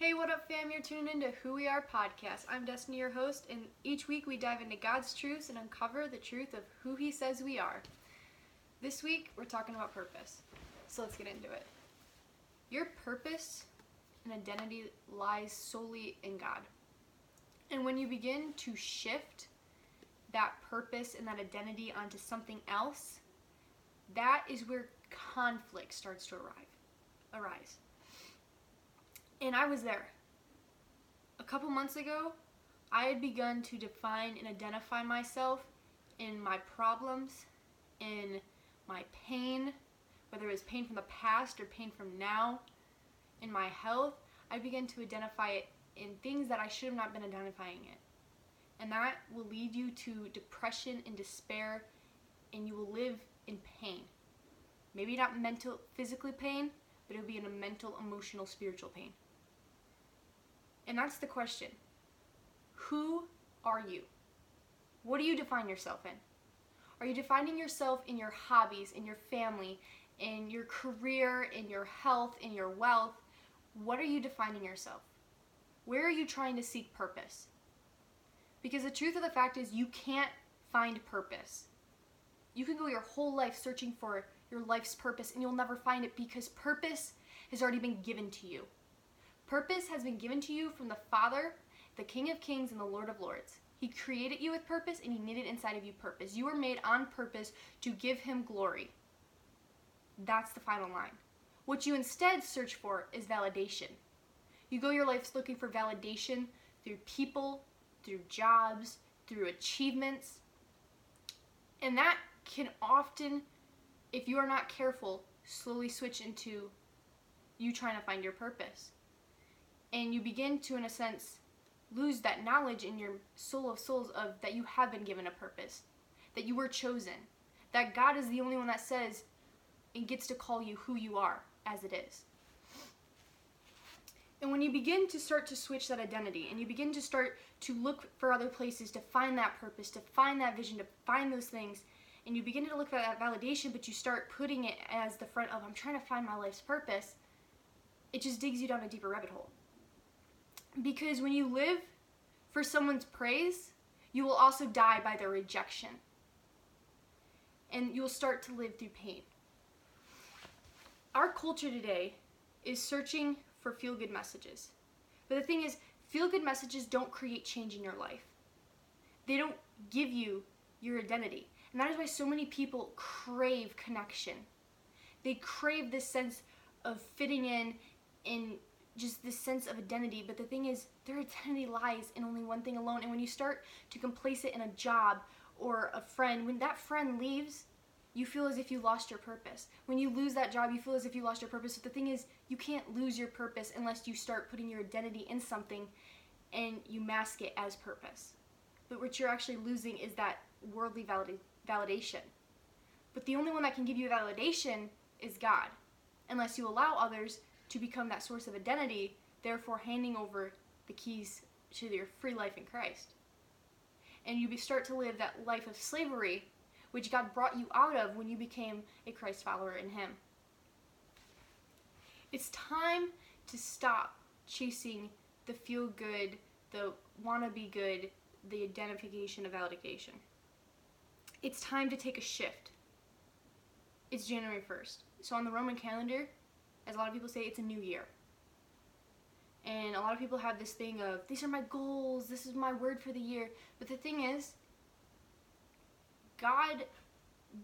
Hey, what up, fam? You're tuning into Who We Are podcast. I'm Destiny, your host, and each week we dive into God's truths and uncover the truth of who He says we are. This week, we're talking about purpose. So let's get into it. Your purpose and identity lies solely in God. And when you begin to shift that purpose and that identity onto something else, that is where conflict starts to arrive, arise. And I was there. A couple months ago, I had begun to define and identify myself in my problems, in my pain, whether it was pain from the past or pain from now, in my health. I began to identify it in things that I should have not been identifying it. And that will lead you to depression and despair, and you will live in pain. Maybe not mental, physically pain, but it'll be in a mental, emotional, spiritual pain. And that's the question Who are you? What do you define yourself in? Are you defining yourself in your hobbies, in your family, in your career, in your health, in your wealth? What are you defining yourself? Where are you trying to seek purpose? Because the truth of the fact is, you can't find purpose. You can go your whole life searching for your life's purpose and you'll never find it because purpose has already been given to you. Purpose has been given to you from the Father, the King of Kings, and the Lord of Lords. He created you with purpose and He knitted inside of you purpose. You were made on purpose to give Him glory. That's the final line. What you instead search for is validation. You go your life looking for validation through people, through jobs, through achievements. And that can often, if you are not careful, slowly switch into you trying to find your purpose and you begin to in a sense lose that knowledge in your soul of souls of that you have been given a purpose that you were chosen that god is the only one that says and gets to call you who you are as it is. And when you begin to start to switch that identity and you begin to start to look for other places to find that purpose to find that vision to find those things and you begin to look for that validation but you start putting it as the front of i'm trying to find my life's purpose it just digs you down a deeper rabbit hole because when you live for someone's praise, you will also die by their rejection. And you'll start to live through pain. Our culture today is searching for feel good messages. But the thing is, feel good messages don't create change in your life, they don't give you your identity. And that is why so many people crave connection. They crave this sense of fitting in in just this sense of identity. But the thing is, their identity lies in only one thing alone. And when you start to place it in a job or a friend, when that friend leaves, you feel as if you lost your purpose. When you lose that job, you feel as if you lost your purpose. But the thing is, you can't lose your purpose unless you start putting your identity in something and you mask it as purpose. But what you're actually losing is that worldly valid- validation. But the only one that can give you validation is God, unless you allow others to become that source of identity, therefore handing over the keys to your free life in Christ. And you start to live that life of slavery, which God brought you out of when you became a Christ follower in Him. It's time to stop chasing the feel good, the wanna be good, the identification of validation. It's time to take a shift. It's January 1st. So on the Roman calendar, as a lot of people say, it's a new year. And a lot of people have this thing of, these are my goals, this is my word for the year. But the thing is, God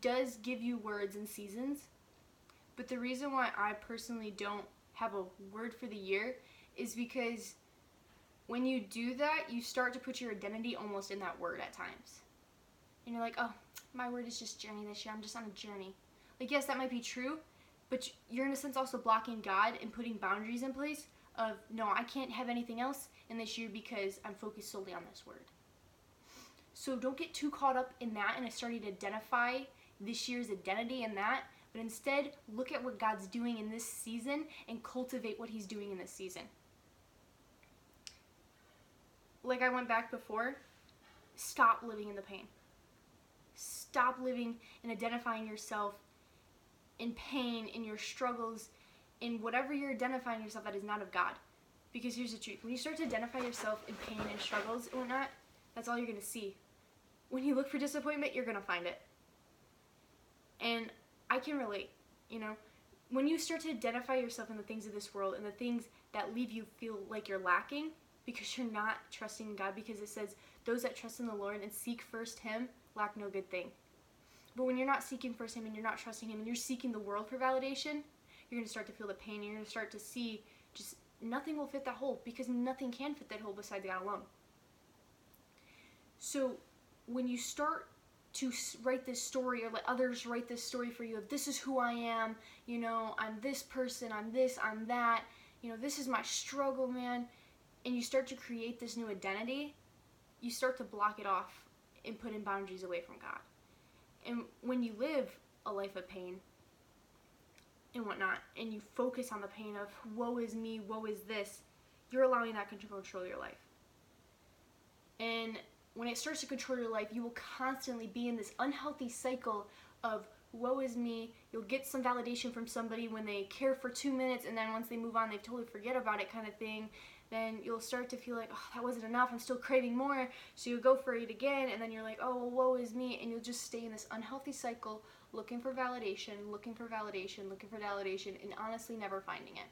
does give you words and seasons. But the reason why I personally don't have a word for the year is because when you do that, you start to put your identity almost in that word at times. And you're like, oh, my word is just journey this year. I'm just on a journey. Like, yes, that might be true, but you're in a sense also blocking God and putting boundaries in place of no, I can't have anything else in this year because I'm focused solely on this word. So don't get too caught up in that and starting to identify this year's identity in that, but instead look at what God's doing in this season and cultivate what He's doing in this season. Like I went back before, stop living in the pain. Stop living and identifying yourself in pain, in your struggles, in whatever you're identifying yourself that is not of God. Because here's the truth when you start to identify yourself in pain and struggles and whatnot, that's all you're going to see. When you look for disappointment, you're going to find it. And I can relate, you know, when you start to identify yourself in the things of this world and the things that leave you feel like you're lacking because you're not trusting God, because it says, those that trust in the Lord and seek first Him lack no good thing. But when you're not seeking first Him and you're not trusting Him and you're seeking the world for validation, you're going to start to feel the pain. You're going to start to see just nothing will fit that hole because nothing can fit that hole besides God alone. So when you start to write this story or let others write this story for you of this is who I am, you know, I'm this person, I'm this, I'm that, you know, this is my struggle, man, and you start to create this new identity, you start to block it off and put in boundaries away from God. And when you live a life of pain and whatnot, and you focus on the pain of woe is me, woe is this, you're allowing that to control your life. And when it starts to control your life, you will constantly be in this unhealthy cycle of woe is me. You'll get some validation from somebody when they care for two minutes, and then once they move on, they totally forget about it, kind of thing. Then you'll start to feel like, oh, that wasn't enough. I'm still craving more. So you go for it again, and then you're like, oh, well, woe is me. And you'll just stay in this unhealthy cycle looking for validation, looking for validation, looking for validation, and honestly never finding it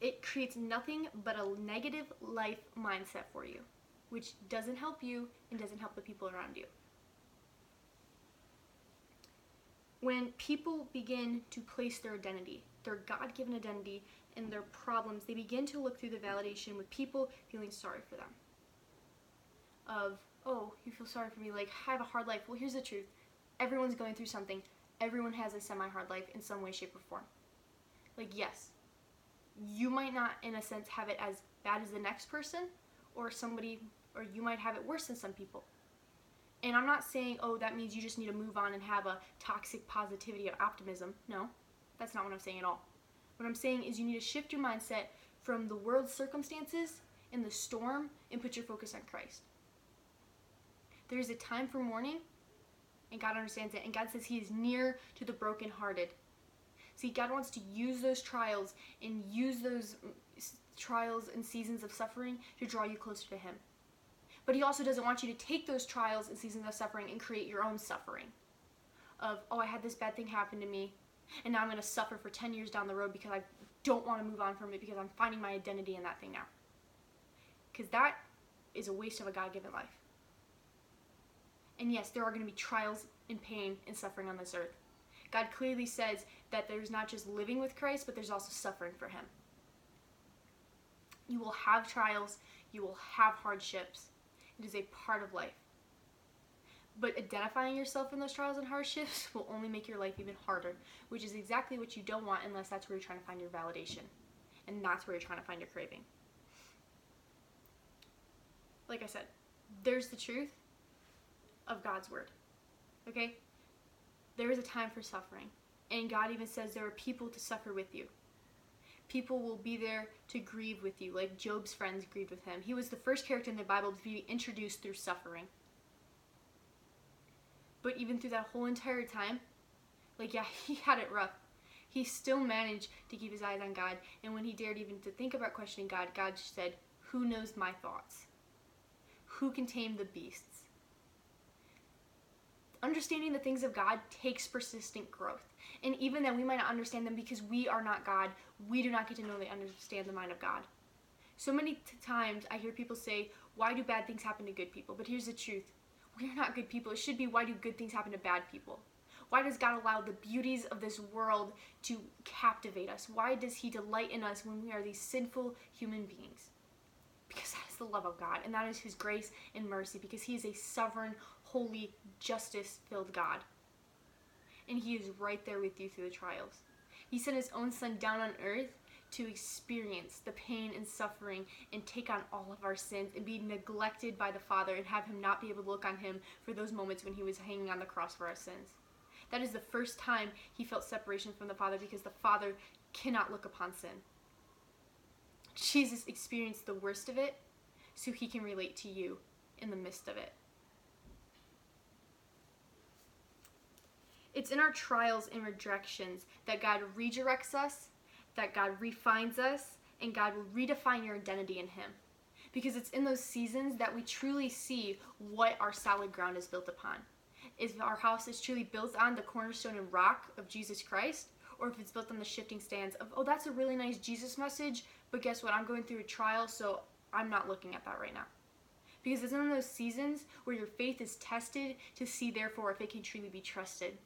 it creates nothing but a negative life mindset for you, which doesn't help you and doesn't help the people around you. When people begin to place their identity, their God given identity, in their problems, they begin to look through the validation with people feeling sorry for them. Of, oh, you feel sorry for me, like, I have a hard life. Well, here's the truth everyone's going through something, everyone has a semi hard life in some way, shape, or form. Like, yes, you might not, in a sense, have it as bad as the next person, or somebody, or you might have it worse than some people. And I'm not saying, oh, that means you just need to move on and have a toxic positivity or optimism. No, that's not what I'm saying at all. What I'm saying is you need to shift your mindset from the world's circumstances and the storm and put your focus on Christ. There is a time for mourning, and God understands it, and God says He is near to the brokenhearted. See, God wants to use those trials and use those mm, trials and seasons of suffering to draw you closer to Him. But He also doesn't want you to take those trials and seasons of suffering and create your own suffering. Of, oh, I had this bad thing happen to me, and now I'm going to suffer for 10 years down the road because I don't want to move on from it because I'm finding my identity in that thing now. Because that is a waste of a God given life. And yes, there are going to be trials and pain and suffering on this earth. God clearly says that there's not just living with Christ, but there's also suffering for Him. You will have trials, you will have hardships. It is a part of life. But identifying yourself in those trials and hardships will only make your life even harder, which is exactly what you don't want unless that's where you're trying to find your validation. And that's where you're trying to find your craving. Like I said, there's the truth of God's word. Okay? There is a time for suffering. And God even says there are people to suffer with you. People will be there to grieve with you, like Job's friends grieved with him. He was the first character in the Bible to be introduced through suffering. But even through that whole entire time, like, yeah, he had it rough. He still managed to keep his eyes on God. And when he dared even to think about questioning God, God said, Who knows my thoughts? Who can tame the beasts? understanding the things of God takes persistent growth. And even then, we might not understand them because we are not God. We do not get to know and understand the mind of God. So many t- times I hear people say, Why do bad things happen to good people? But here's the truth we are not good people. It should be, Why do good things happen to bad people? Why does God allow the beauties of this world to captivate us? Why does He delight in us when we are these sinful human beings? Because that is the love of God, and that is His grace and mercy, because He is a sovereign, holy, justice filled God. And He is right there with you through the trials. He sent His own Son down on earth to experience the pain and suffering and take on all of our sins and be neglected by the Father and have Him not be able to look on Him for those moments when He was hanging on the cross for our sins. That is the first time He felt separation from the Father because the Father cannot look upon sin. Jesus experienced the worst of it so He can relate to you in the midst of it. It's in our trials and rejections that God redirects us that God refines us and God will redefine your identity in Him. Because it's in those seasons that we truly see what our solid ground is built upon. If our house is truly built on the cornerstone and rock of Jesus Christ, or if it's built on the shifting stands of, oh, that's a really nice Jesus message, but guess what? I'm going through a trial, so I'm not looking at that right now. Because it's in those seasons where your faith is tested to see, therefore, if it can truly be trusted.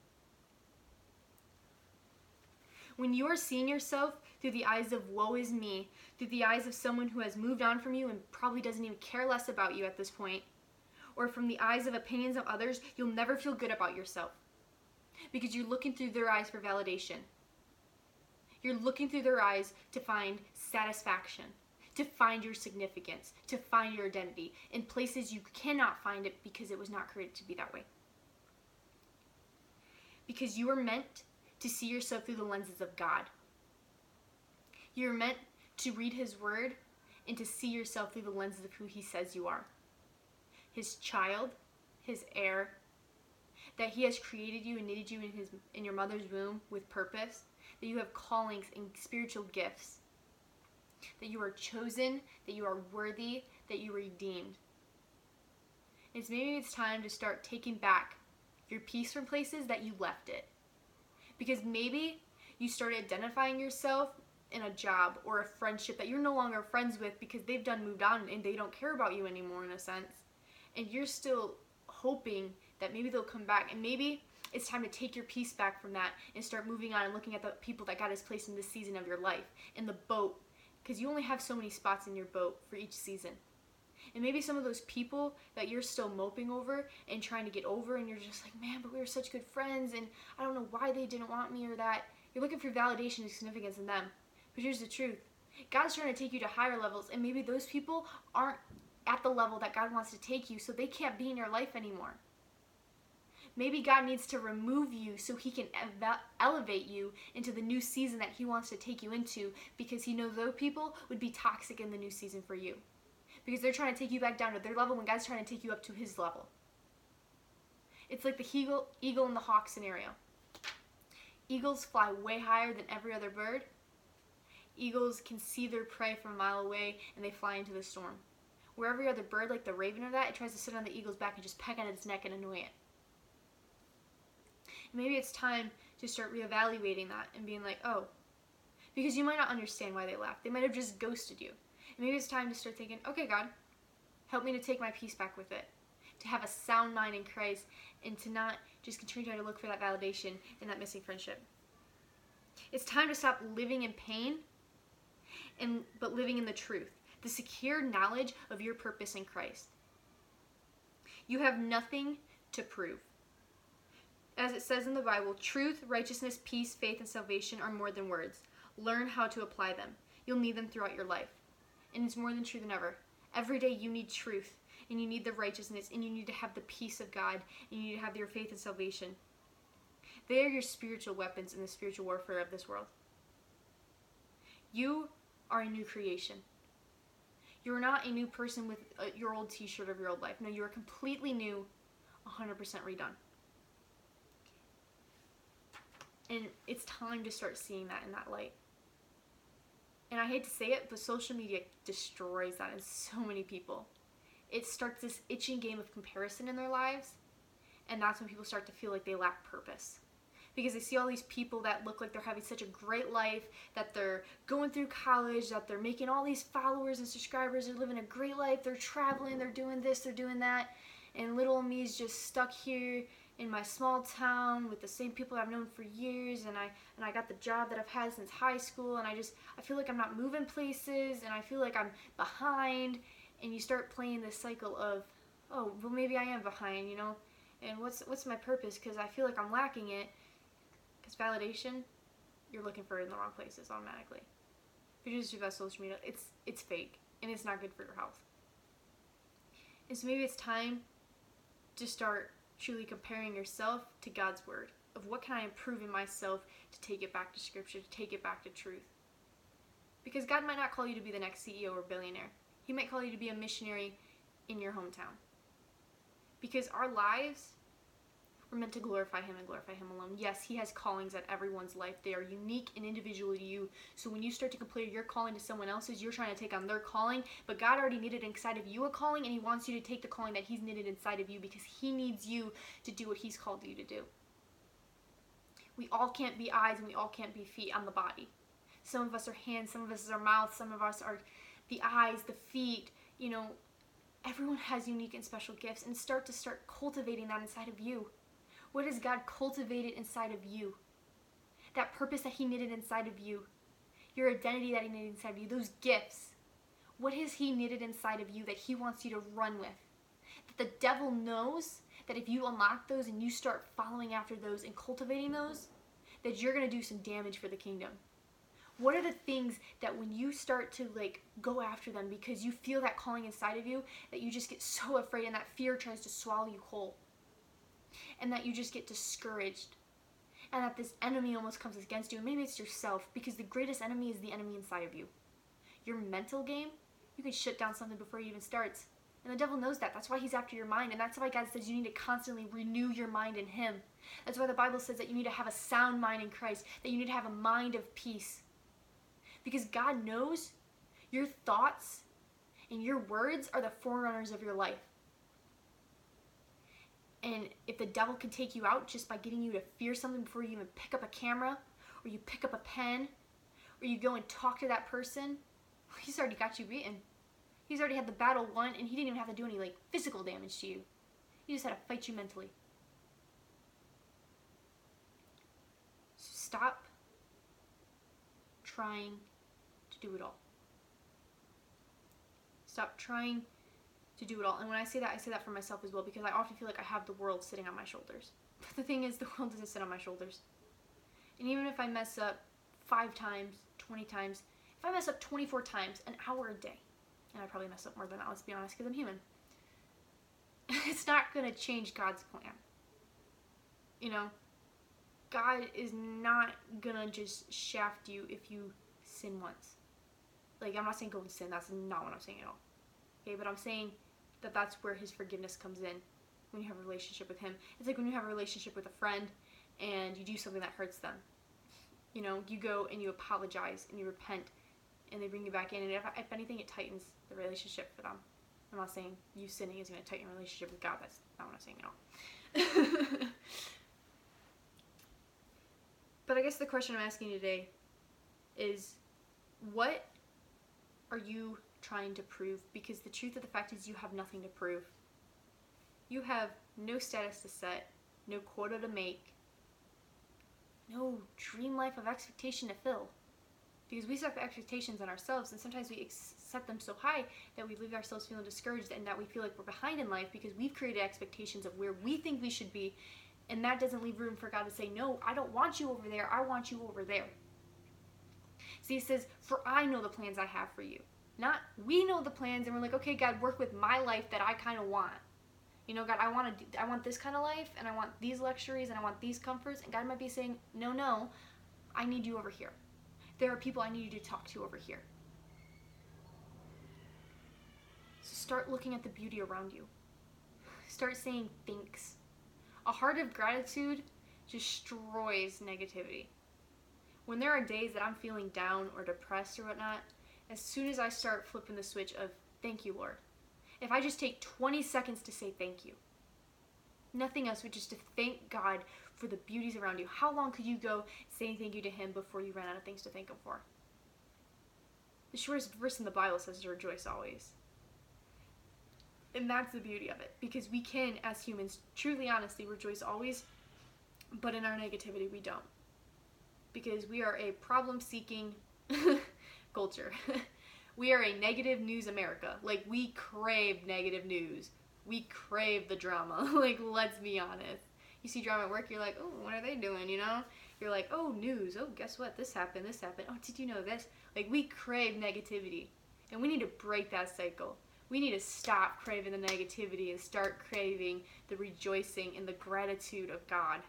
When you are seeing yourself through the eyes of woe is me, through the eyes of someone who has moved on from you and probably doesn't even care less about you at this point, or from the eyes of opinions of others, you'll never feel good about yourself. Because you're looking through their eyes for validation. You're looking through their eyes to find satisfaction, to find your significance, to find your identity in places you cannot find it because it was not created to be that way. Because you are meant to see yourself through the lenses of God. You're meant to read His Word and to see yourself through the lenses of who He says you are His child, His heir, that He has created you and knitted you in, his, in your mother's womb with purpose, that you have callings and spiritual gifts, that you are chosen, that you are worthy, that you are redeemed. It's maybe it's time to start taking back your peace from places that you left it because maybe you started identifying yourself in a job or a friendship that you're no longer friends with because they've done moved on and they don't care about you anymore in a sense. And you're still hoping that maybe they'll come back. And maybe it's time to take your peace back from that and start moving on and looking at the people that God has placed in this season of your life in the boat because you only have so many spots in your boat for each season and maybe some of those people that you're still moping over and trying to get over, and you're just like, man, but we were such good friends, and I don't know why they didn't want me or that. You're looking for validation and significance in them. But here's the truth God's trying to take you to higher levels, and maybe those people aren't at the level that God wants to take you, so they can't be in your life anymore. Maybe God needs to remove you so He can ev- elevate you into the new season that He wants to take you into because He knows those people would be toxic in the new season for you because they're trying to take you back down to their level when God's trying to take you up to his level. It's like the eagle, eagle and the hawk scenario. Eagles fly way higher than every other bird. Eagles can see their prey from a mile away and they fly into the storm. Where every other bird, like the raven or that, it tries to sit on the eagle's back and just peck at its neck and annoy it. maybe it's time to start reevaluating that and being like, oh, because you might not understand why they left. They might have just ghosted you. Maybe it's time to start thinking, okay, God, help me to take my peace back with it, to have a sound mind in Christ, and to not just continue to look for that validation in that missing friendship. It's time to stop living in pain and but living in the truth, the secure knowledge of your purpose in Christ. You have nothing to prove. As it says in the Bible, truth, righteousness, peace, faith, and salvation are more than words. Learn how to apply them. You'll need them throughout your life and it's more than true than ever. Every day you need truth, and you need the righteousness, and you need to have the peace of God, and you need to have your faith and salvation. They are your spiritual weapons in the spiritual warfare of this world. You are a new creation. You're not a new person with uh, your old t shirt of your old life. No, you are completely new, 100% redone. And it's time to start seeing that in that light and I hate to say it, but social media destroys that in so many people. It starts this itching game of comparison in their lives, and that's when people start to feel like they lack purpose. Because they see all these people that look like they're having such a great life, that they're going through college, that they're making all these followers and subscribers, they're living a great life, they're traveling, they're doing this, they're doing that, and little me's just stuck here in my small town with the same people I've known for years and I and I got the job that I've had since high school and I just I feel like I'm not moving places and I feel like I'm behind. And you start playing this cycle of oh well maybe I am behind you know? And what's what's my purpose? Because I feel like I'm lacking it. Because validation you're looking for it in the wrong places automatically. If you're just about social media it's it's fake and it's not good for your health. And so maybe it's time to start truly comparing yourself to God's word of what can I improve in myself to take it back to scripture, to take it back to truth. Because God might not call you to be the next CEO or billionaire. He might call you to be a missionary in your hometown. Because our lives, We're meant to glorify Him and glorify Him alone. Yes, He has callings at everyone's life. They are unique and individual to you. So when you start to compare your calling to someone else's, you're trying to take on their calling. But God already knitted inside of you a calling, and He wants you to take the calling that He's knitted inside of you because He needs you to do what He's called you to do. We all can't be eyes and we all can't be feet on the body. Some of us are hands, some of us are mouth, some of us are the eyes, the feet, you know, everyone has unique and special gifts and start to start cultivating that inside of you. What has God cultivated inside of you? That purpose that He knitted inside of you, your identity that He knitted inside of you, those gifts. What has He knitted inside of you that He wants you to run with? That the devil knows that if you unlock those and you start following after those and cultivating those, that you're going to do some damage for the kingdom. What are the things that when you start to like go after them because you feel that calling inside of you that you just get so afraid and that fear tries to swallow you whole? And that you just get discouraged. And that this enemy almost comes against you and maybe it's yourself because the greatest enemy is the enemy inside of you. Your mental game you can shut down something before it even starts. And the devil knows that. That's why he's after your mind and that's why god says you need to constantly renew your mind in him. That's why the bible says that you need to have a sound mind in christ that you need to have a mind of peace. Because god knows your thoughts and your words are the forerunners of your life and if the devil can take you out just by getting you to fear something before you even pick up a camera, or you pick up a pen, or you go and talk to that person, he's already got you beaten. He's already had the battle won, and he didn't even have to do any like physical damage to you. He just had to fight you mentally. So stop trying to do it all. Stop trying to do it all. And when I say that, I say that for myself as well because I often feel like I have the world sitting on my shoulders. But the thing is, the world doesn't sit on my shoulders. And even if I mess up five times, 20 times, if I mess up 24 times, an hour a day, and I probably mess up more than that, let's be honest, because I'm human, it's not going to change God's plan. You know, God is not going to just shaft you if you sin once. Like, I'm not saying go and sin, that's not what I'm saying at all. Okay, but I'm saying that that's where his forgiveness comes in when you have a relationship with him. It's like when you have a relationship with a friend and you do something that hurts them. You know, you go and you apologize and you repent and they bring you back in. And if, if anything, it tightens the relationship for them. I'm not saying you sinning is going to tighten your relationship with God. That's not what I'm saying at all. but I guess the question I'm asking you today is what are you trying to prove because the truth of the fact is you have nothing to prove. You have no status to set, no quota to make, no dream life of expectation to fill. Because we set expectations on ourselves, and sometimes we set them so high that we leave ourselves feeling discouraged and that we feel like we're behind in life because we've created expectations of where we think we should be, and that doesn't leave room for God to say, No, I don't want you over there, I want you over there. See, he says, For I know the plans I have for you. Not we know the plans and we're like, okay, God, work with my life that I kind of want. You know, God, I want to, I want this kind of life, and I want these luxuries, and I want these comforts. And God might be saying, no, no, I need you over here. There are people I need you to talk to over here. So start looking at the beauty around you. Start saying thanks. A heart of gratitude destroys negativity. When there are days that I'm feeling down or depressed or whatnot, as soon as I start flipping the switch of thank you, Lord. If I just take 20 seconds to say thank you, nothing else, but just to thank God for the beauties around you. How long could you go saying thank you to Him before you ran out of things to thank Him for? The shortest verse in the Bible says to rejoice always. And that's the beauty of it, because we can, as humans, truly honestly rejoice always, but in our negativity, we don't. Because we are a problem seeking culture. we are a negative news America. Like, we crave negative news. We crave the drama. like, let's be honest. You see drama at work, you're like, oh, what are they doing, you know? You're like, oh, news. Oh, guess what? This happened, this happened. Oh, did you know this? Like, we crave negativity. And we need to break that cycle. We need to stop craving the negativity and start craving the rejoicing and the gratitude of God.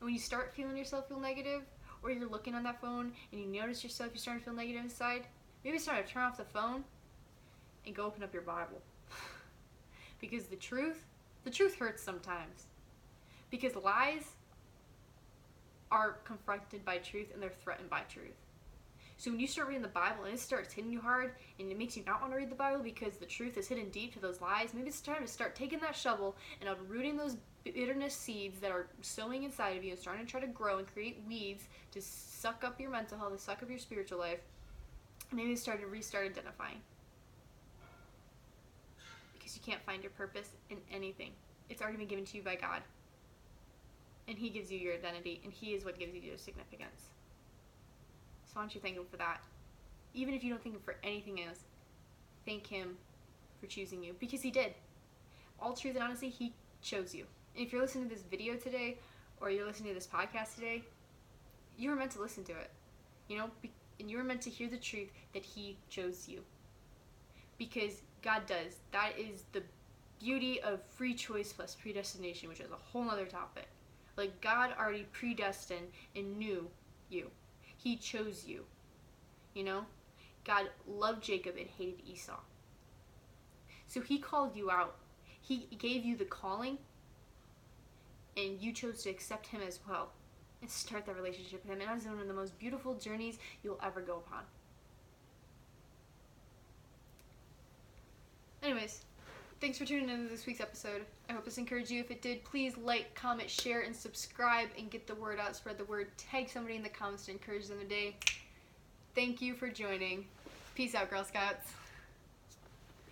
And when you start feeling yourself feel negative, or you're looking on that phone and you notice yourself, you're starting to feel negative inside, maybe it's time to turn off the phone and go open up your Bible. because the truth, the truth hurts sometimes. Because lies are confronted by truth and they're threatened by truth. So when you start reading the Bible and it starts hitting you hard and it makes you not want to read the Bible because the truth is hidden deep to those lies, maybe it's time to start taking that shovel and uprooting those bitterness seeds that are sowing inside of you and starting to try to grow and create weeds to suck up your mental health, to suck up your spiritual life. And maybe start to restart identifying. Because you can't find your purpose in anything. It's already been given to you by God. And He gives you your identity, and He is what gives you your significance. So why don't you thank Him for that? Even if you don't thank Him for anything else, thank Him for choosing you. Because He did. All truth and honesty, He chose you. If you're listening to this video today, or you're listening to this podcast today, you were meant to listen to it. You know, and you were meant to hear the truth that He chose you. Because God does. That is the beauty of free choice plus predestination, which is a whole other topic. Like, God already predestined and knew you. He chose you. You know? God loved Jacob and hated Esau. So he called you out. He gave you the calling, and you chose to accept him as well and start that relationship with him. And that is one of the most beautiful journeys you'll ever go upon. Anyways, thanks for tuning in to this week's episode. I hope this encouraged you. If it did, please like, comment, share, and subscribe and get the word out. Spread the word. Tag somebody in the comments to encourage them today. Thank you for joining. Peace out, Girl Scouts.